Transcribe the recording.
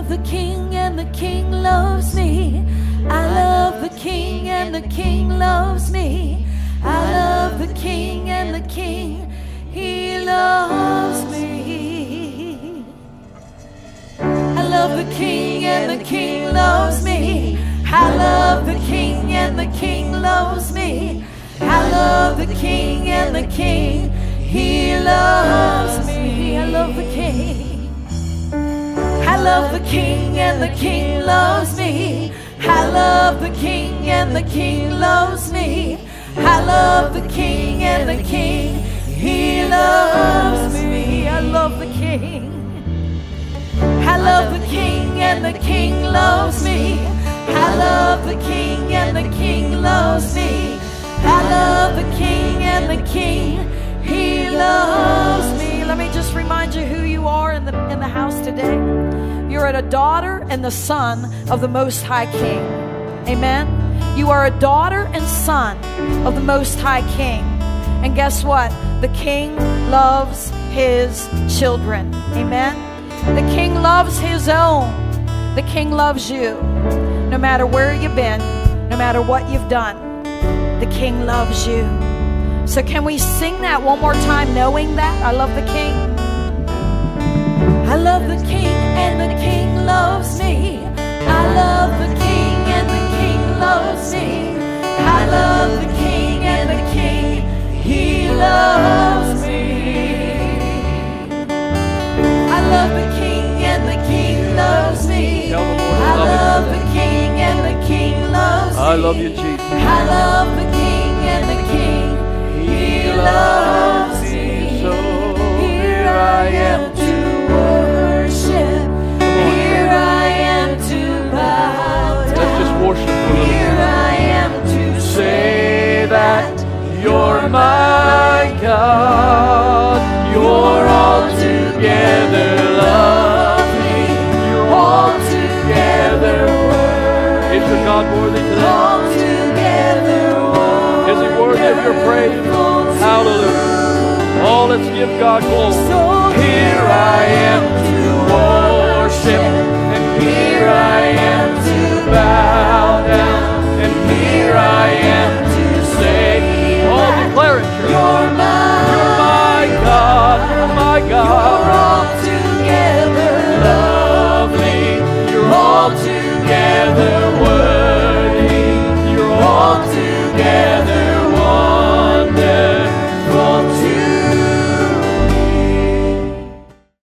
love the King and the King loves me. I love the King and the King loves me. I love the King and the King, He loves me. I love the King and the King loves me. I love the King and the King loves me. I love the King and the King, He loves love the King and the King loves me. I love the King and the King loves me. I love the King and the King, He loves me. I love the King. I love the King and the King loves me. I love the King and the King loves me. I love the King and the King, He loves me. Let me just remind you who You're a daughter and the son of the Most High King. Amen. You are a daughter and son of the Most High King. And guess what? The King loves his children. Amen. The King loves his own. The King loves you. No matter where you've been, no matter what you've done, the King loves you. So, can we sing that one more time, knowing that? I love the King. I love the King, love you, Jesus. I love the King, and the King, He loves me. So Here I am to worship. Here I am to bow Let's just down. worship for a little Here. I am to Say that you're my God. Is he worthy of your praise? Hallelujah. Oh, let's give God glory. Here I am to worship.